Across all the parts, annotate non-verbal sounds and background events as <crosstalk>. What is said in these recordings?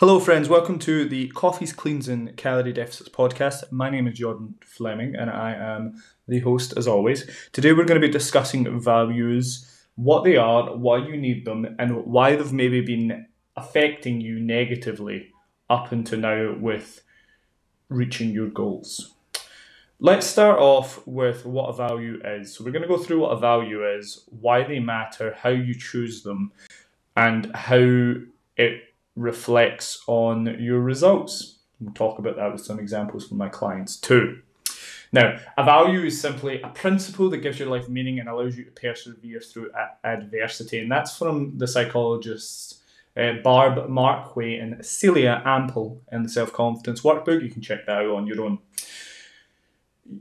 Hello, friends. Welcome to the Coffees, Cleans, and Calorie Deficits podcast. My name is Jordan Fleming, and I am the host as always. Today, we're going to be discussing values, what they are, why you need them, and why they've maybe been affecting you negatively up until now with reaching your goals. Let's start off with what a value is. So, we're going to go through what a value is, why they matter, how you choose them, and how it reflects on your results. We'll talk about that with some examples from my clients too. Now, a value is simply a principle that gives your life meaning and allows you to persevere through adversity. And that's from the psychologists uh, Barb Markway and Celia Ampel in the Self Confidence Workbook. You can check that out on your own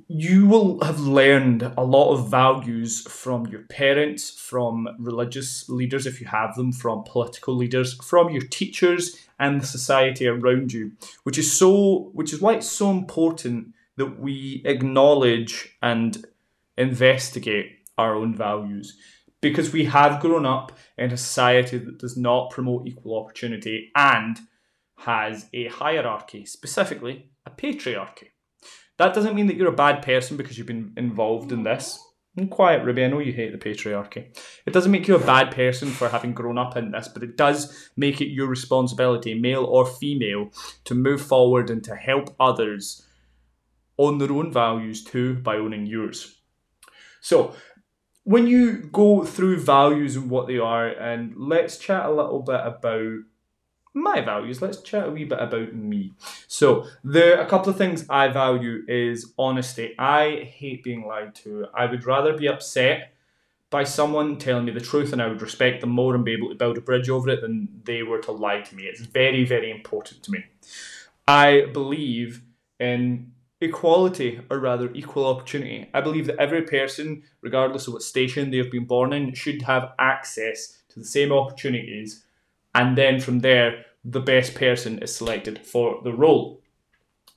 you will have learned a lot of values from your parents, from religious leaders, if you have them, from political leaders, from your teachers and the society around you, which is so, which is why it's so important that we acknowledge and investigate our own values. Because we have grown up in a society that does not promote equal opportunity and has a hierarchy, specifically a patriarchy. That doesn't mean that you're a bad person because you've been involved in this. And quiet, Ruby, I know you hate the patriarchy. It doesn't make you a bad person for having grown up in this, but it does make it your responsibility, male or female, to move forward and to help others own their own values too by owning yours. So, when you go through values and what they are, and let's chat a little bit about my values. Let's chat a wee bit about me. So, the a couple of things I value is honesty. I hate being lied to. I would rather be upset by someone telling me the truth and I would respect them more and be able to build a bridge over it than they were to lie to me. It's very, very important to me. I believe in equality or rather equal opportunity. I believe that every person, regardless of what station they have been born in, should have access to the same opportunities and then from there the best person is selected for the role.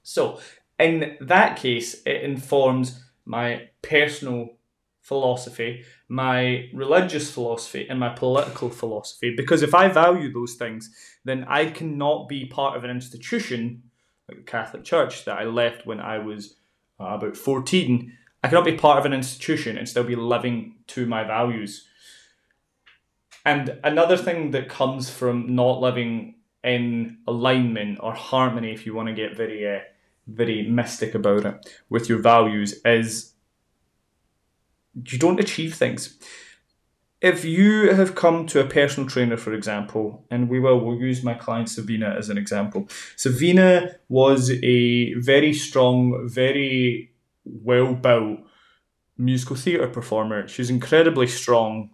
So, in that case, it informs my personal philosophy, my religious philosophy, and my political philosophy. Because if I value those things, then I cannot be part of an institution like the Catholic Church that I left when I was uh, about 14. I cannot be part of an institution and still be living to my values. And another thing that comes from not living in alignment or harmony, if you want to get very, uh, very mystic about it, with your values, is you don't achieve things. If you have come to a personal trainer, for example, and we will we'll use my client Savina as an example. Savina was a very strong, very well built musical theatre performer. She was incredibly strong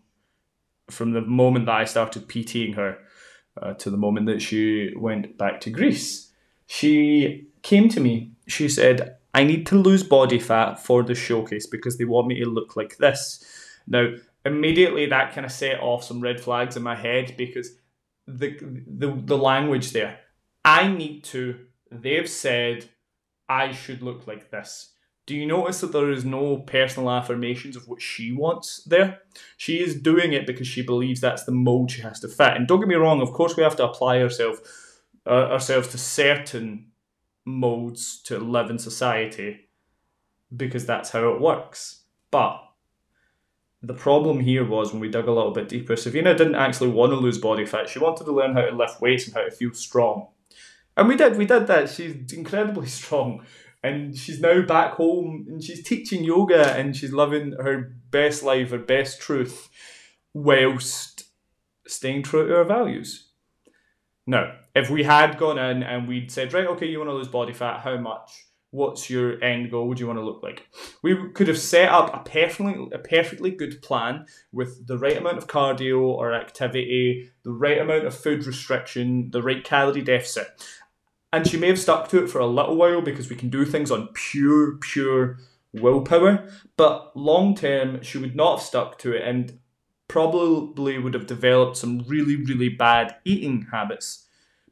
from the moment that I started PTing her uh, to the moment that she went back to Greece. She came to me. She said, I need to lose body fat for the showcase because they want me to look like this. Now, immediately that kind of set off some red flags in my head because the, the, the language there. I need to, they've said, I should look like this do you notice that there is no personal affirmations of what she wants there? She is doing it because she believes that's the mold she has to fit. And don't get me wrong, of course, we have to apply ourselves uh, ourselves to certain modes to live in society because that's how it works. But the problem here was when we dug a little bit deeper, Savina didn't actually want to lose body fat. She wanted to learn how to lift weights and how to feel strong. And we did, we did that. She's incredibly <laughs> strong and she's now back home and she's teaching yoga and she's living her best life, her best truth, whilst staying true to her values. Now, if we had gone in and we'd said, right, okay, you want to lose body fat, how much? What's your end goal? What do you want to look like? We could have set up a perfectly, a perfectly good plan with the right amount of cardio or activity, the right amount of food restriction, the right calorie deficit. And she may have stuck to it for a little while because we can do things on pure, pure willpower. But long term, she would not have stuck to it and probably would have developed some really, really bad eating habits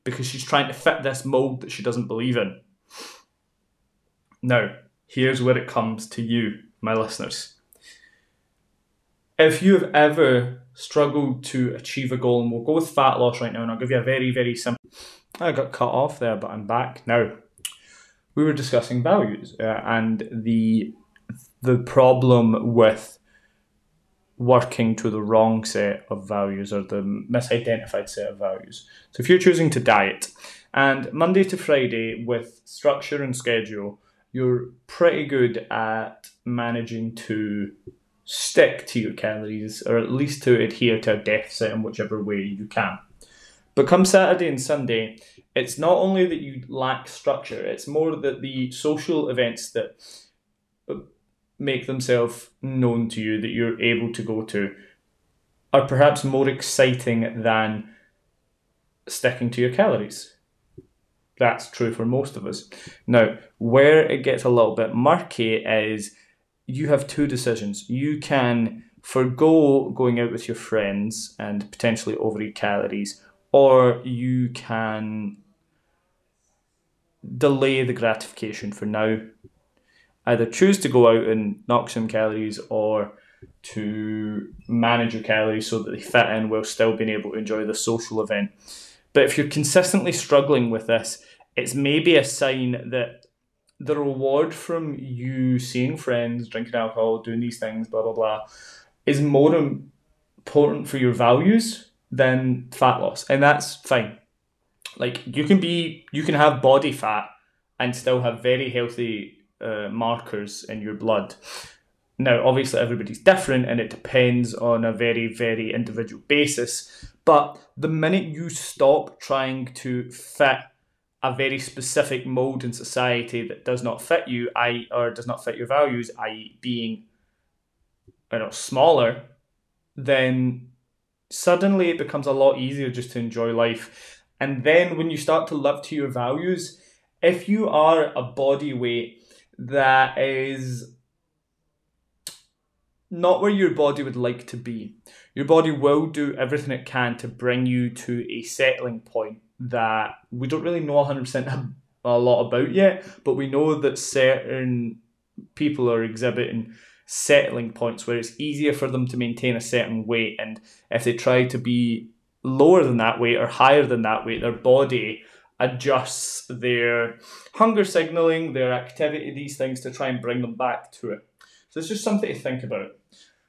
because she's trying to fit this mold that she doesn't believe in. Now, here's where it comes to you, my listeners. If you have ever struggled to achieve a goal, and we'll go with fat loss right now, and I'll give you a very, very simple I got cut off there, but I'm back now. We were discussing values uh, and the the problem with working to the wrong set of values or the misidentified set of values. So if you're choosing to diet and Monday to Friday with structure and schedule, you're pretty good at managing to stick to your calories or at least to adhere to a deficit in whichever way you can. But come Saturday and Sunday, it's not only that you lack structure, it's more that the social events that uh, make themselves known to you that you're able to go to are perhaps more exciting than sticking to your calories. That's true for most of us. Now, where it gets a little bit murky is you have two decisions. You can forego going out with your friends and potentially overeat calories, or you can delay the gratification for now either choose to go out and knock some calories or to manage your calories so that they fit in while still being able to enjoy the social event. But if you're consistently struggling with this, it's maybe a sign that the reward from you seeing friends, drinking alcohol, doing these things, blah, blah, blah, is more important for your values than fat loss. And that's fine. Like you can be, you can have body fat and still have very healthy uh, markers in your blood. Now, obviously, everybody's different and it depends on a very, very individual basis. But the minute you stop trying to fit a very specific mold in society that does not fit you, i or does not fit your values, i.e., being you know smaller, then suddenly it becomes a lot easier just to enjoy life. And then when you start to live to your values, if you are a body weight that is not where your body would like to be. Your body will do everything it can to bring you to a settling point that we don't really know 100% a lot about yet, but we know that certain people are exhibiting settling points where it's easier for them to maintain a certain weight. And if they try to be lower than that weight or higher than that weight, their body adjusts their hunger signaling, their activity, these things to try and bring them back to it. So it's just something to think about.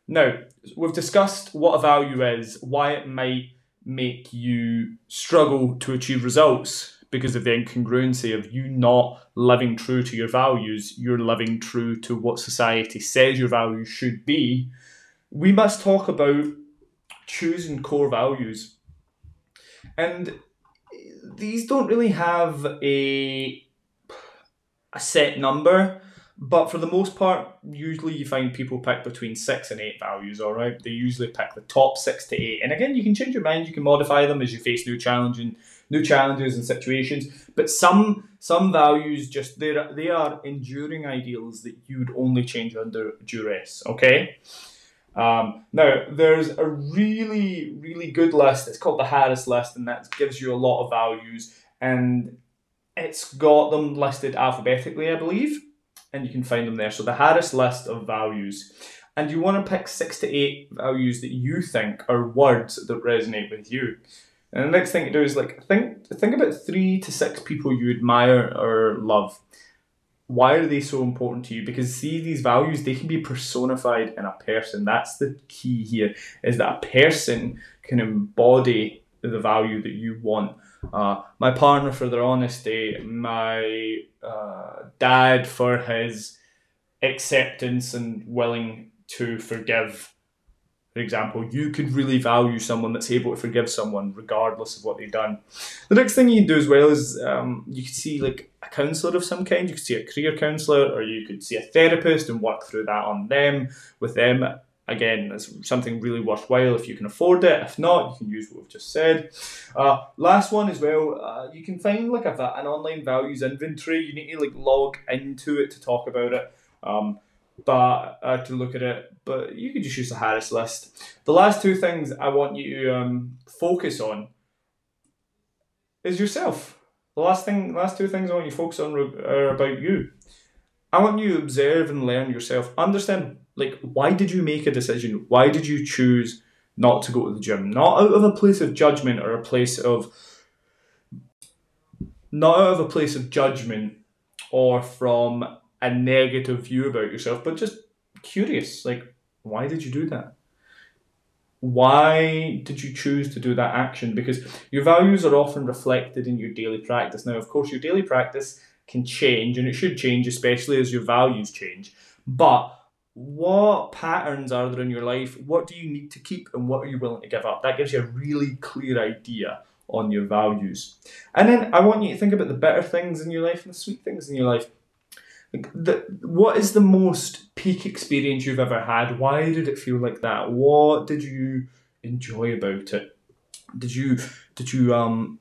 Now, we've discussed what a value is, why it might make you struggle to achieve results because of the incongruency of you not living true to your values, you're living true to what society says your values should be. We must talk about choosing core values. And these don't really have a a set number, but for the most part, usually you find people pick between six and eight values. All right, they usually pick the top six to eight, and again, you can change your mind. You can modify them as you face new challenging new challenges and situations. But some some values just they they are enduring ideals that you would only change under duress. Okay. Um, now, there's a really, really good list. It's called the Harris list, and that gives you a lot of values. And it's got them listed alphabetically, I believe, and you can find them there. So, the Harris list of values. And you want to pick six to eight values that you think are words that resonate with you. And the next thing to do is like think think about three to six people you admire or love why are they so important to you because see these values they can be personified in a person that's the key here is that a person can embody the value that you want uh, my partner for their honesty my uh, dad for his acceptance and willing to forgive for example, you could really value someone that's able to forgive someone regardless of what they've done. The next thing you can do as well is um, you could see like a counsellor of some kind. You could see a career counsellor, or you could see a therapist and work through that on them with them. Again, it's something really worthwhile if you can afford it. If not, you can use what we've just said. Uh, last one as well, uh, you can find like a, an online values inventory. You need to like log into it to talk about it. Um, but uh, to look at it. But you could just use the Harris list. The last two things I want you to um, focus on is yourself. The last thing, last two things I want you to focus on are about you. I want you to observe and learn yourself. Understand, like, why did you make a decision? Why did you choose not to go to the gym? Not out of a place of judgment or a place of not out of a place of judgment or from a negative view about yourself, but just curious. Like, why did you do that? Why did you choose to do that action? Because your values are often reflected in your daily practice. Now, of course, your daily practice can change and it should change, especially as your values change. But what patterns are there in your life? What do you need to keep and what are you willing to give up? That gives you a really clear idea on your values. And then I want you to think about the better things in your life and the sweet things in your life. The, what is the most peak experience you've ever had? Why did it feel like that? What did you enjoy about it? Did you did you um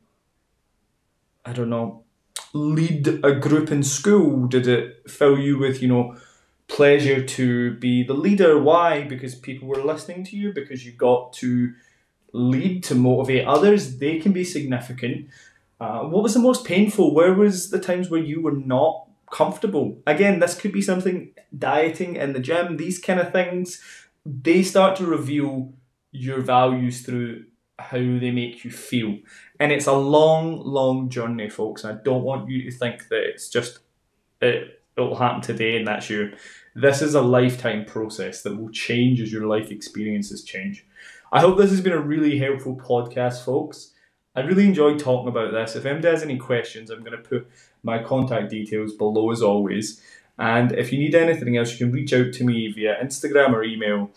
I don't know lead a group in school? Did it fill you with you know pleasure to be the leader? Why? Because people were listening to you. Because you got to lead to motivate others. They can be significant. Uh, what was the most painful? Where was the times where you were not comfortable? Again, this could be something dieting in the gym. These kind of things. They start to reveal your values through how they make you feel. And it's a long, long journey, folks. I don't want you to think that it's just it, it'll happen today and that's you. This is a lifetime process that will change as your life experiences change. I hope this has been a really helpful podcast, folks. I really enjoyed talking about this. If anybody has any questions, I'm going to put my contact details below as always. And if you need anything else, you can reach out to me via Instagram or email.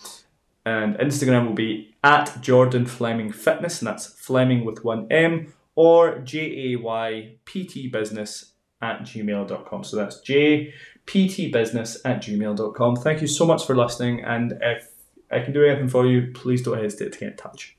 And Instagram will be at Jordan Fleming Fitness, and that's Fleming with one M, or J A Y P T Business at gmail.com. So that's jptbusiness at gmail.com. Thank you so much for listening. And if I can do anything for you, please don't hesitate to get in touch.